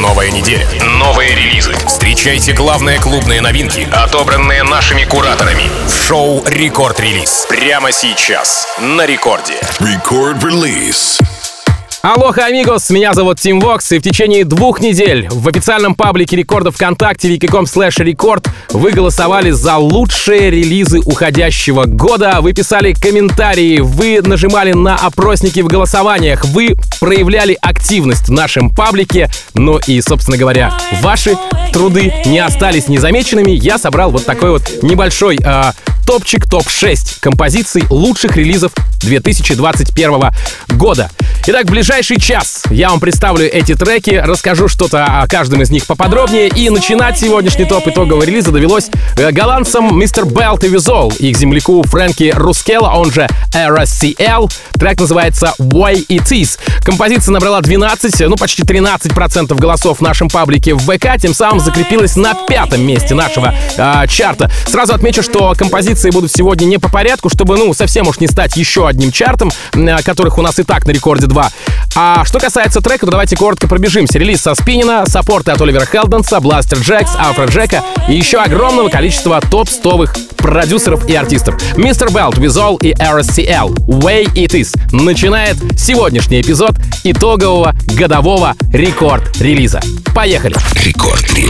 Новая неделя. Новые релизы. Встречайте главные клубные новинки, отобранные нашими кураторами. Шоу «Record Release». Прямо сейчас. На Record е. Record Release. Aloha, amigos, меня зовут Тим Вокс, и в течение двух недель в официальном паблике Рекорда ВКонтакте vk.com slash record вы голосовали за лучшие релизы уходящего года, вы писали комментарии, вы нажимали на опросники в голосованиях, вы проявляли активность в нашем паблике, ну и, собственно говоря, ваши труды не остались незамеченными. Я собрал вот такой вот небольшой э, топчик, топ-6 композиций лучших релизов 2021 года. Итак, в ближайший час я вам представлю эти треки, расскажу что-то о каждом из них поподробнее, и начинать сегодняшний топ итогового релиза довелось э, голландцам Мистер Белт и Визол, их земляку Фрэнки Рускела, он же RSCL. Трек называется Why It Is. Композиция набрала 12, ну почти 13% голосов в нашем паблике в ВК, тем самым закрепилась на пятом месте нашего э, чарта. Сразу отмечу, что композиции будут сегодня не по порядку, чтобы, ну, совсем уж не стать еще одним чартом, э, которых у нас и так на рекорде 2. А что касается трека, то давайте коротко пробежимся. Релиз со Спинина, саппорты от Оливера Хелденса, Бластер Джекс, Алфра Джека и еще огромного количества топ-стовых продюсеров и артистов. Мистер Белт, Визол и RSCL. Way It Is начинает сегодняшний эпизод итогового годового рекорд-релиза. Поехали! Рекорд-релиз.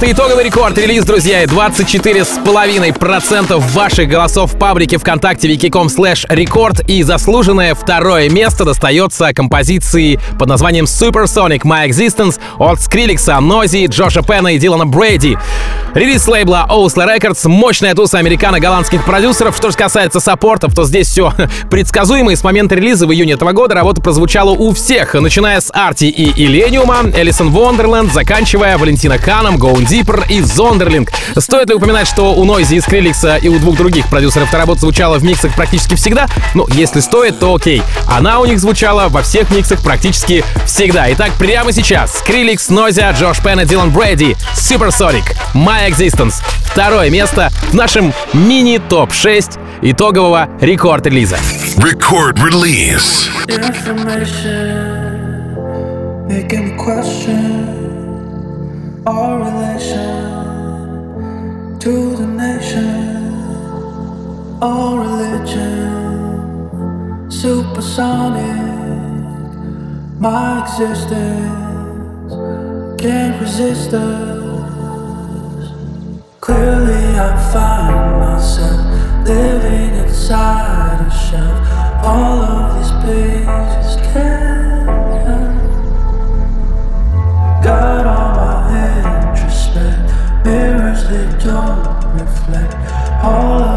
Это итоговый рекорд-релиз, друзья, и 24,5% ваших голосов в паблике ВКонтакте wiki.com slash рекорд и заслуженное второе место достается композиции под названием Supersonic My Existence от Скриликса, Нози, Джоша Пена и Дилана Брейди. Релиз лейбла Ousla Records, мощная туса американо-голландских продюсеров. Что же касается саппортов, то здесь все предсказуемо, и с момента релиза в июне этого года работа прозвучала у всех, начиная с Арти и Illenium, Элисон Вондерленд, заканчивая Валентина Ханом, Going Deeper и Зондерлинг. Стоит ли упоминать, что у Нойзи и Скриликса и у двух других продюсеров эта работа звучала в миксах практически всегда? Ну, если стоит, то окей. Она у них звучала во всех миксах практически всегда. Итак, прямо сейчас Скриликс, Нойзя, Джош Пен и Дилан Брэди, Supersonic, My Existence. Второе место в нашем мини-топ-6 итогового рекорд-релиза. Рекорд-релиз. Making me question our relation to the nation, our religion, supersonic. My existence can't resist us. Clearly, I find myself living inside a shell. All of these pages can't help. Don't reflect. All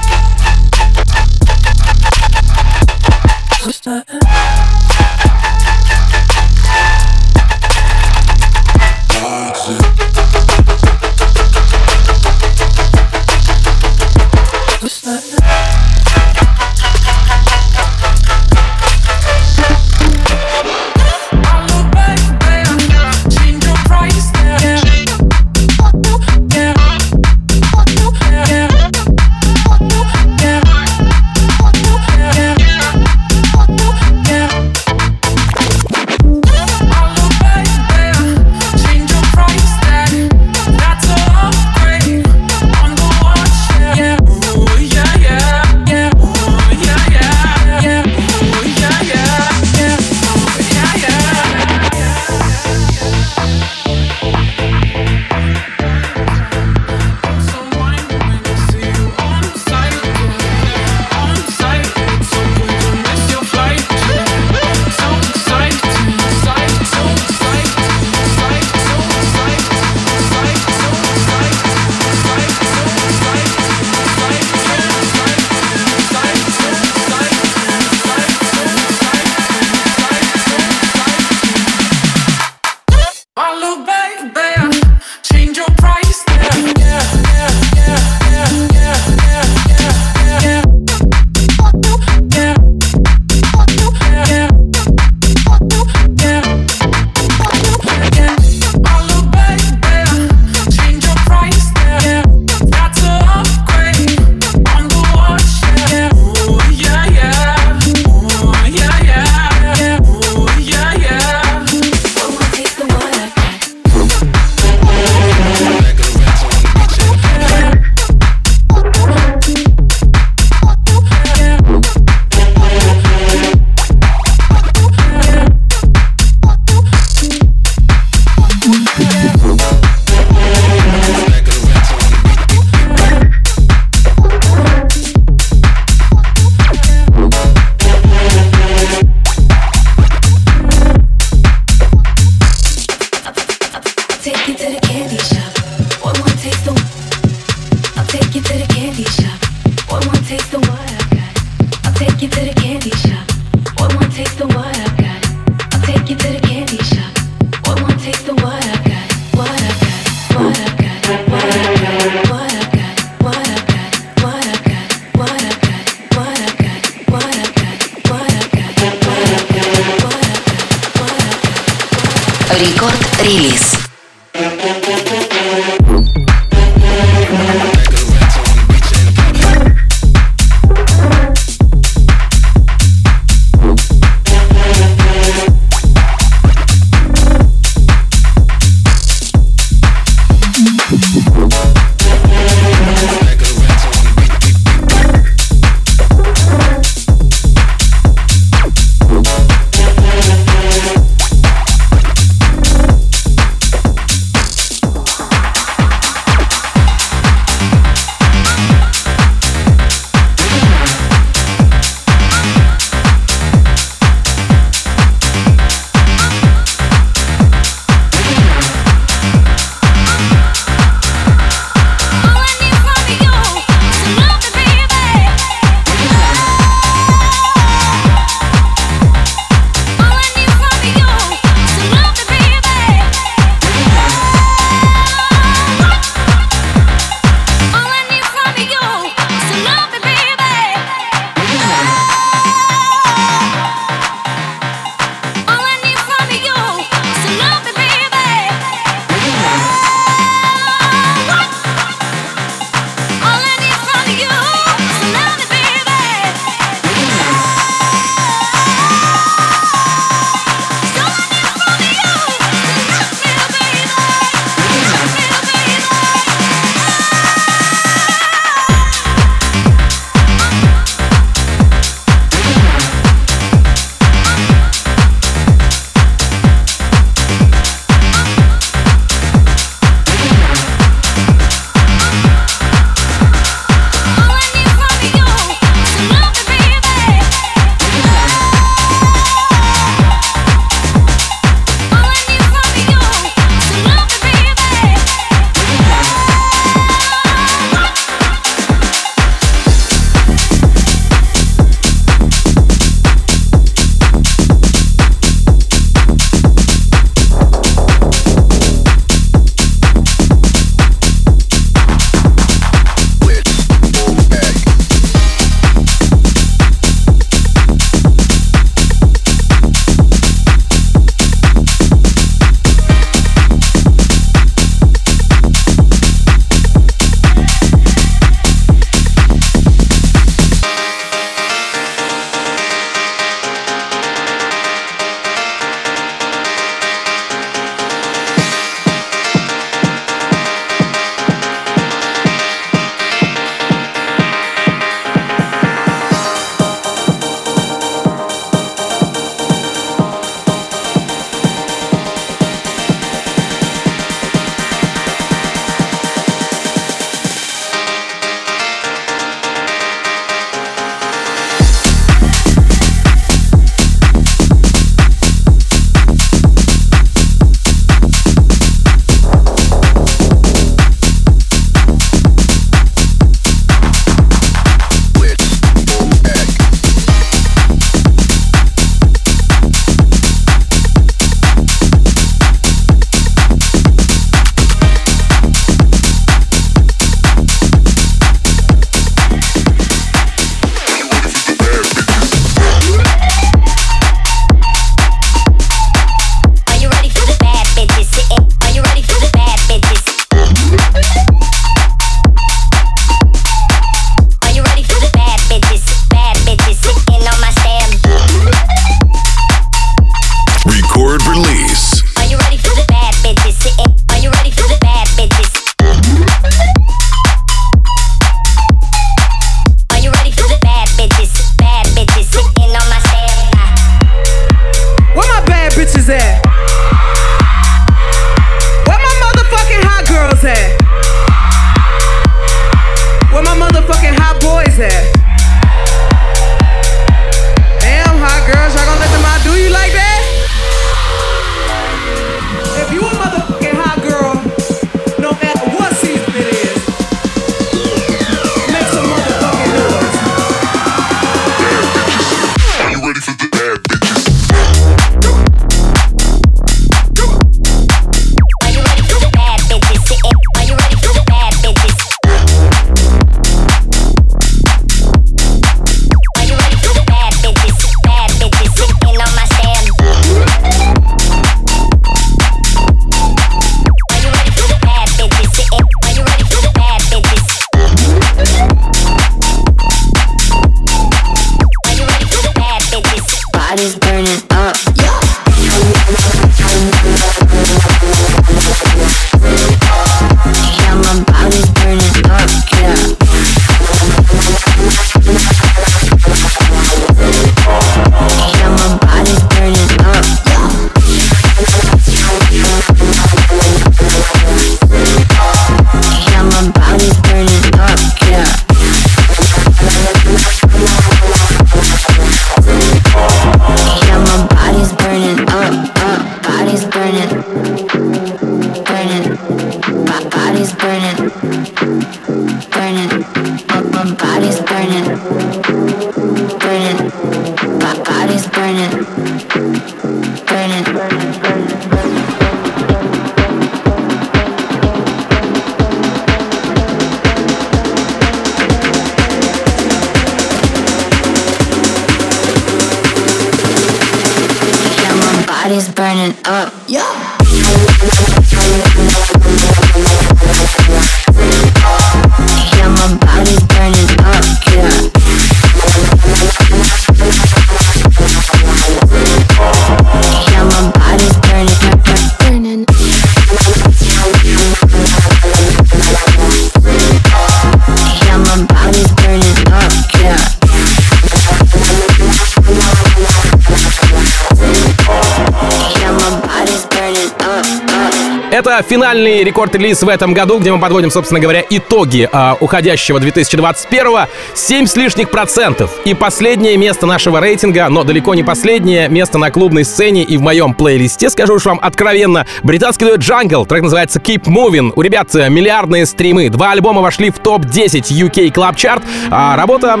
Это финальный Record Release в этом году, где мы подводим, собственно говоря, итоги э, уходящего 2021 7 с лишних процентов. И последнее место нашего рейтинга, но далеко не последнее место на клубной сцене и в моем плейлисте, скажу уж вам откровенно, британский дуэт Jungle, трек называется Keep Moving. У ребят э, миллиардные стримы, два альбома вошли в топ-10 UK Club Chart, а работа э,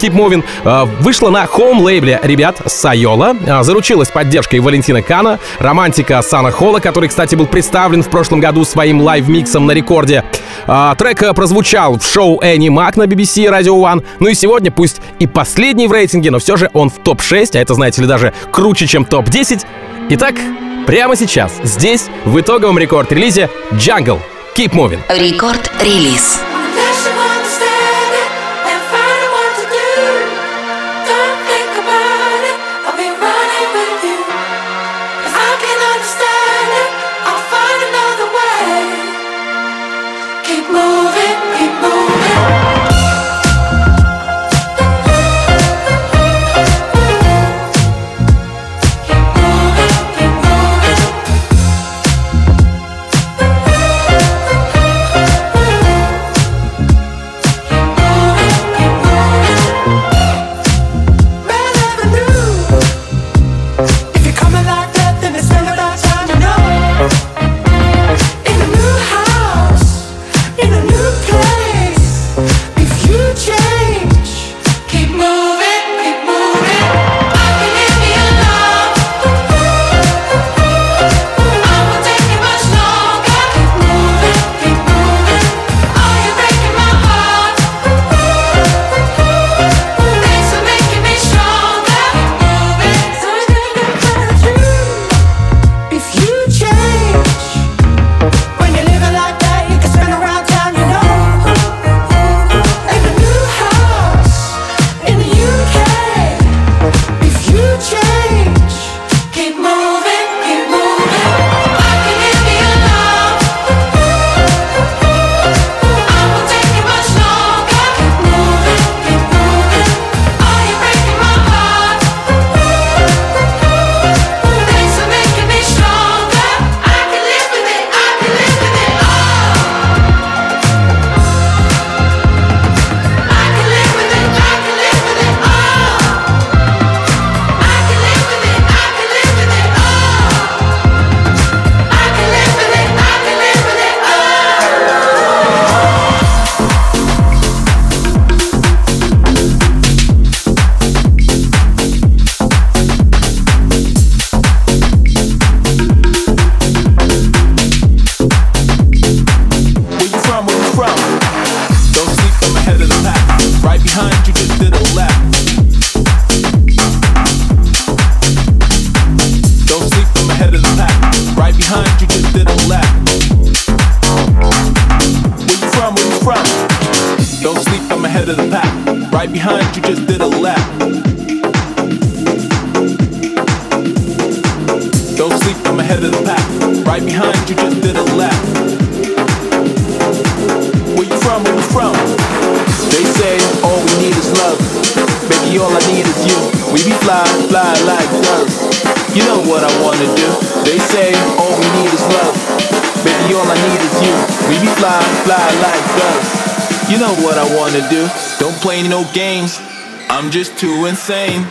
Keep Moving э, вышла на home-лейбле ребят Caiola, э, заручилась поддержкой Валентино Кана, романтика Сана Холо, который, кстати, был представлен представлен в прошлом году своим live-миксом на рекорде. А, трек прозвучал в шоу Энни Мак на BBC Radio One. Ну и сегодня, пусть и последний в рейтинге, но все же он в топ-6, а это, знаете ли, даже круче, чем топ-10. Итак, прямо сейчас, здесь, в итоговом рекорд-релизе Jungle. Keep moving. Рекорд-релиз. You know what I wanna do. They say all we need is love. Baby, all I need is you. We be fly, fly like doves. You know what I wanna do. Don't play no games. I'm just too insane.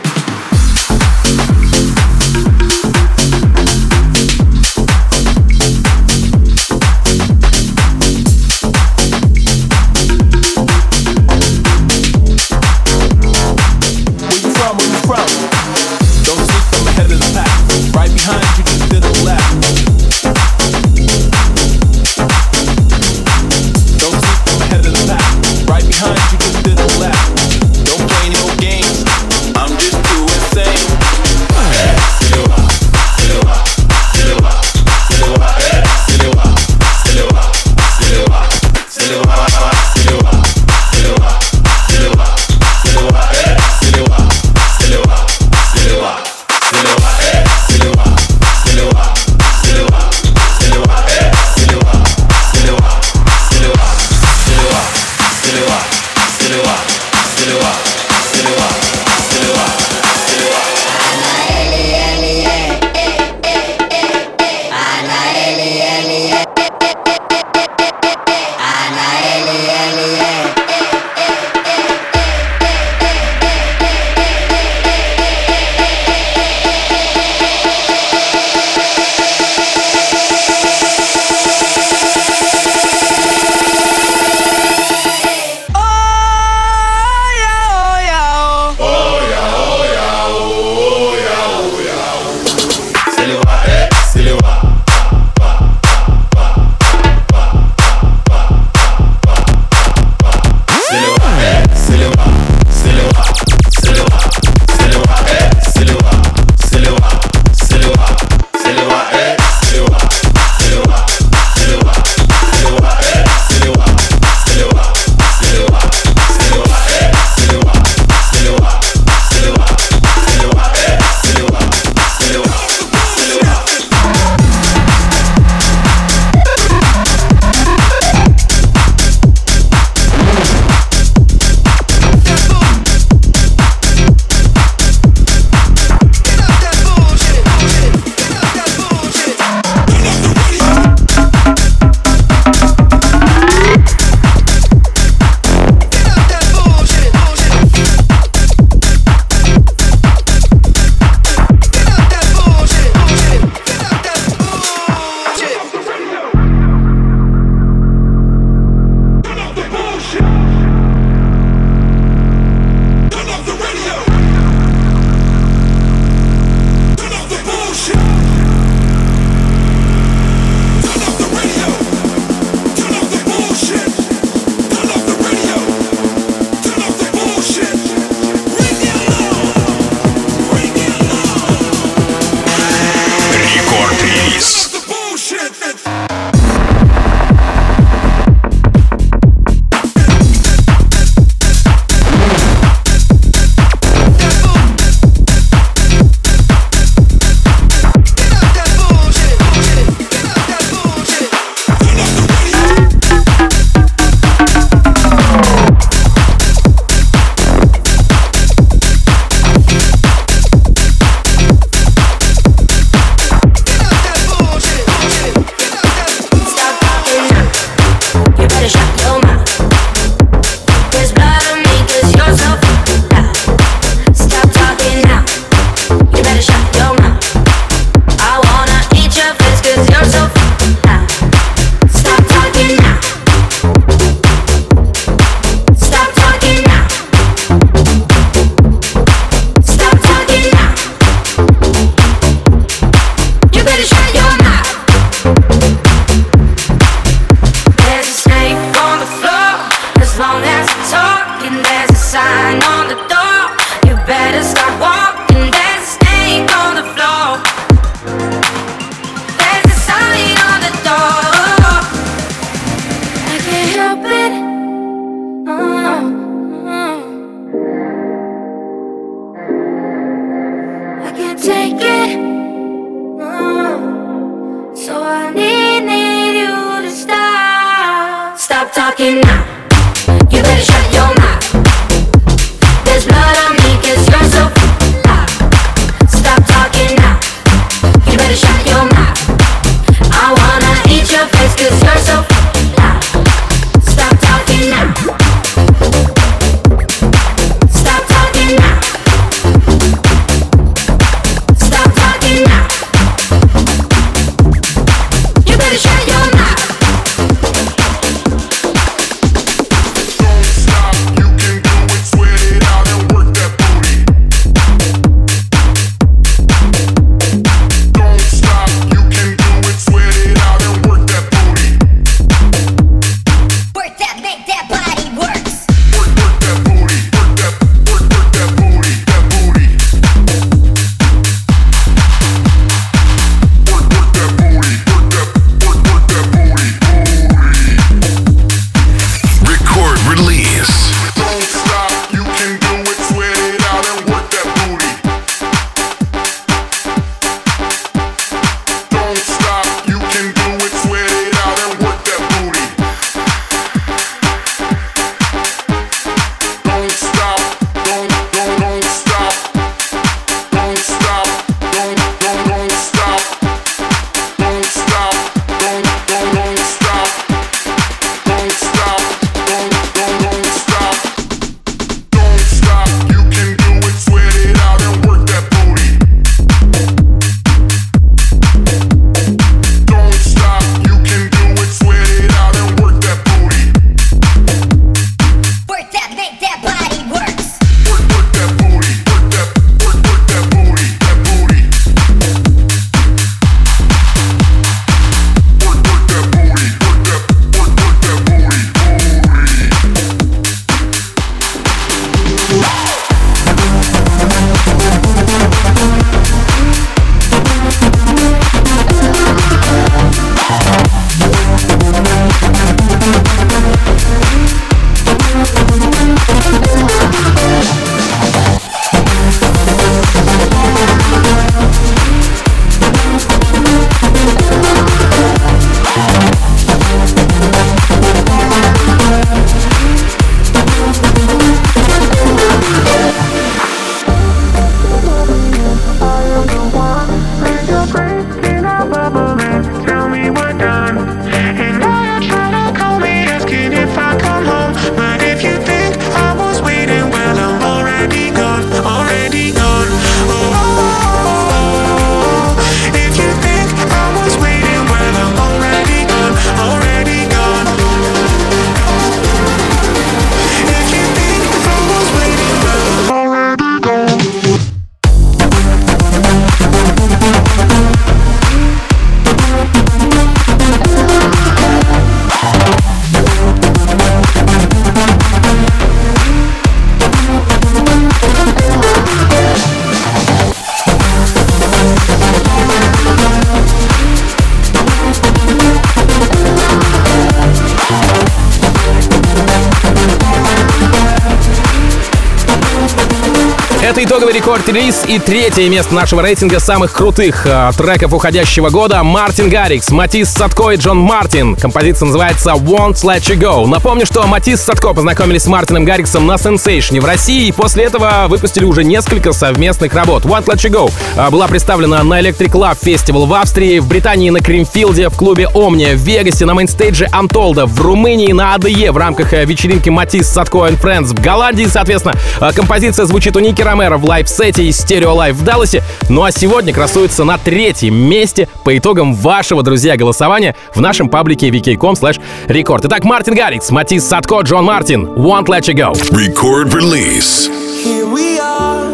релиз и третье место нашего рейтинга самых крутых э, треков уходящего года Мартин Гаррикс, Матис Садко и Джон Мартин. Композиция называется Won't Let You Go. Напомню, что Матис Садко познакомились с Мартином Гарриксом на Sensation в России и после этого выпустили уже несколько совместных работ. Won't Let You Go э, была представлена на Electric Love Festival в Австрии, в Британии на Creamfield е, в клубе Омния, в Вегасе, на mainstage е Untold а, в Румынии на ADE в рамках э, вечеринки Матис Садко and Friends в Голландии, соответственно. Э, композиция звучит у Ники Ромеро в live-сете версии Stereo Live в Далласе. Ну а сегодня красуется на третьем месте по итогам вашего, друзья, голосования в нашем паблике vk.com slash record. Итак, Мартин Гаррикс, Матис Садко, Джон Мартин, Won't Let You Go. Record release. Here we are,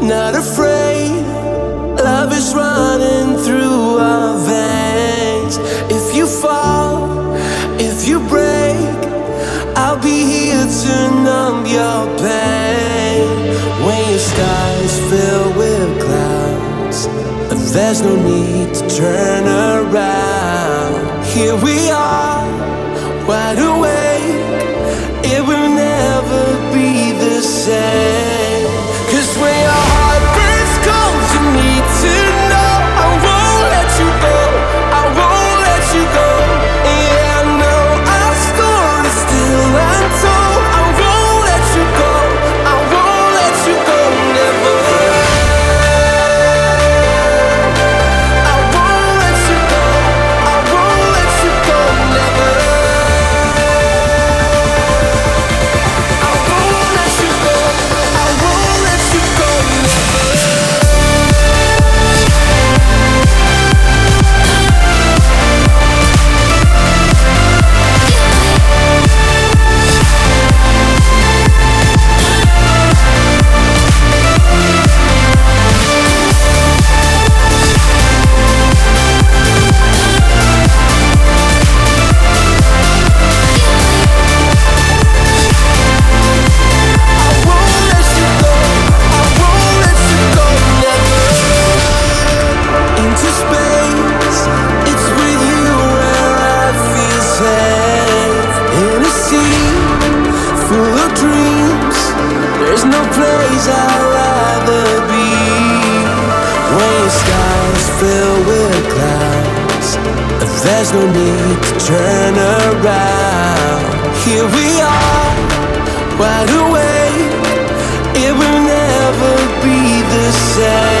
not afraid, love is right. There's no need to turn around. Here we are, wide awake. It will never be the same. no need to turn around. Here we are, wide awake. It will never be the same.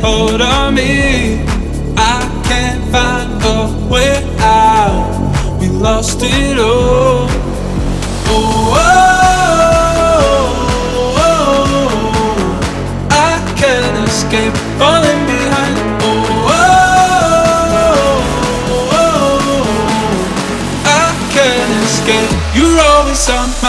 Hold on me. I can't find a way out. We lost it all. Oh, oh, oh, oh. oh. I can't escape falling behind. Oh, oh, oh, oh, oh. I can't escape. You're always on my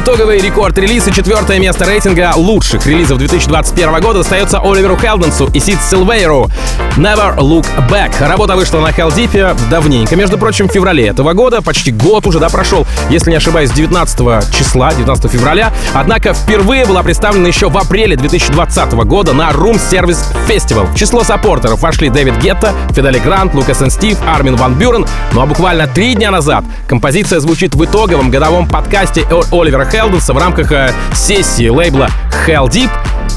итоговый рекорд-релиз и четвертое место рейтинга лучших релизов 2021 года достается Оливеру Хелденсу и Сид Силвейру «Never Look Back». Работа вышла на Deep давненько, между прочим, в феврале этого года, почти год уже, да, прошел, если не ошибаюсь, 19 числа, 19 февраля. Однако впервые была представлена еще в апреле 2020 года на Room Service Festival. В число саппортеров вошли Дэвид Гетта, Фидели Грант, Лукас Эн Стив, Армин Ван Бюрен. Ну а буквально три дня назад композиция звучит в итоговом годовом подкасте Оливера Хелденса в рамках э, сессии лейбла Hell Deep.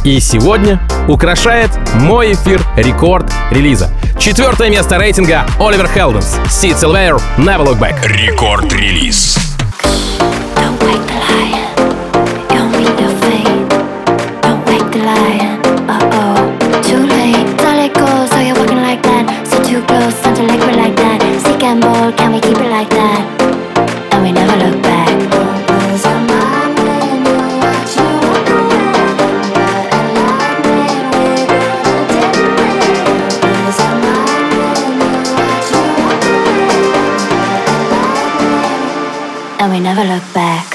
И сегодня украшает мой эфир рекорд релиза. Четвертое место рейтинга Оливер Хелденс, Сид Силвейр, Never Look Back. Рекорд-релиз. Don't wake the. And we never look back.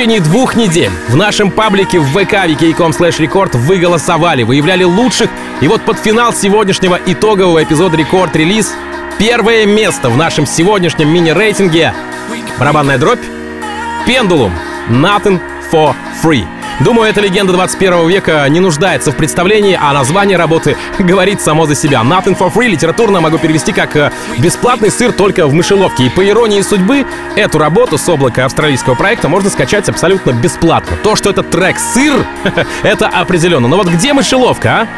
Течение двух недель. В нашем паблике в ВК vk.com slash record вы голосовали, выявляли лучших, и вот под финал сегодняшнего итогового эпизода Рекорд Релиз. Первое место в нашем сегодняшнем мини-рейтинге. Барабанная дробь. Пендулум. Nothing for Free. Думаю, эта легенда 21 века не нуждается в представлении, а название работы говорит само за себя. Nothing for Free литературно могу перевести как э, «бесплатный сыр только в мышеловке». И по иронии судьбы, эту работу с облака австралийского проекта можно скачать абсолютно бесплатно. То, что этот трек «Сыр», это определенно. Но вот где мышеловка, а?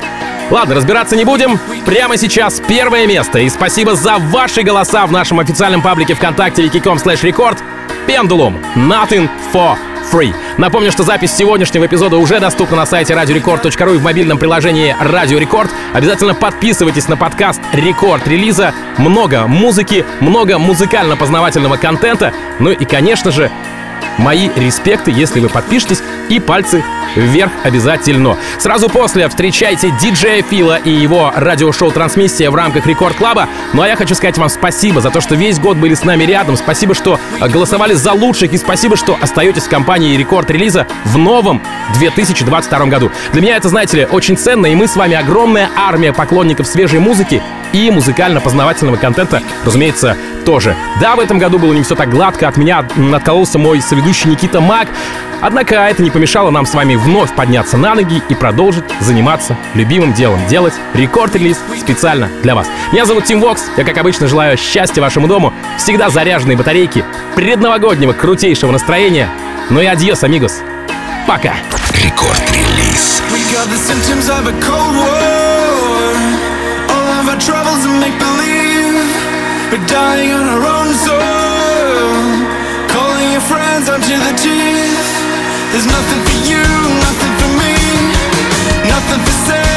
Ладно, разбираться не будем. Прямо сейчас первое место. И спасибо за ваши голоса в нашем официальном паблике ВКонтакте wiki.com slash record. Пендулум. Nothing for free. Напомню, что запись сегодняшнего эпизода уже доступна на сайте radiorecord.ru и в мобильном приложении Радио Рекорд. Обязательно подписывайтесь на подкаст Рекорд релиза. Много музыки, много музыкально-познавательного контента. Ну и, конечно же, Мои респекты, если вы подпишетесь, и пальцы вверх обязательно. Сразу после встречайте диджея Фила и его радиошоу «Трансмиссия» в рамках Рекорд Клаба. Ну а я хочу сказать вам спасибо за то, что весь год были с нами рядом. Спасибо, что голосовали за лучших. И спасибо, что остаетесь в компании Рекорд Релиза в новом 2022 году. Для меня это, знаете ли, очень ценно. И мы с вами огромная армия поклонников свежей музыки и музыкально-познавательного контента, разумеется, тоже. Да, в этом году было не все так гладко, от меня откололся мой соведущий Никита Мак, однако это не помешало нам с вами вновь подняться на ноги и продолжить заниматься любимым делом, делать Record Release специально для вас. Меня зовут Тим Вокс, я, как обычно, желаю счастья вашему дому, всегда заряженные батарейки, предновогоднего крутейшего настроения, ну и adiós, amigos. Пока! Record Release. We're dying on our own soil. friends onto the teeth. There's nothing for you, nothing for me, nothing for sale.